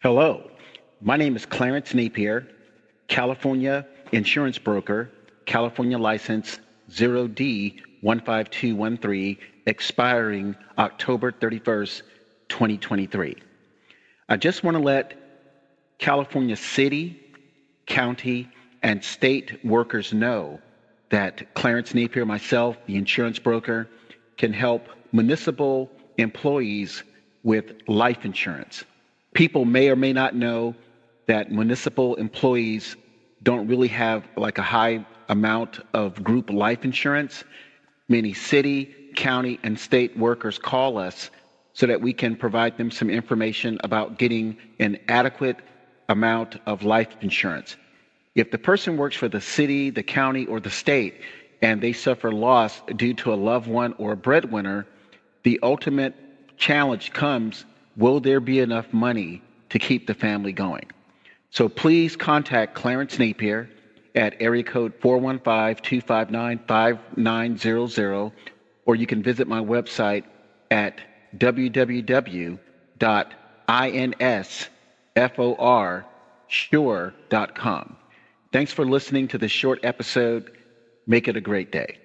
Hello, my name is Clarence Napier, California insurance broker, California license 0D15213, expiring October 31st, 2023. I just want to let California city, county, and state workers know that Clarence Napier, myself, the insurance broker, can help municipal employees with life insurance. People may or may not know that municipal employees don't really have like a high amount of group life insurance. Many city, county, and state workers call us so that we can provide them some information about getting an adequate amount of life insurance. If the person works for the city, the county, or the state, and they suffer loss due to a loved one or a breadwinner, the ultimate challenge comes will there be enough money to keep the family going? So please contact Clarence Napier at area code 415 259 5900, or you can visit my website at www.insforsure.com. Thanks for listening to this short episode. Make it a great day.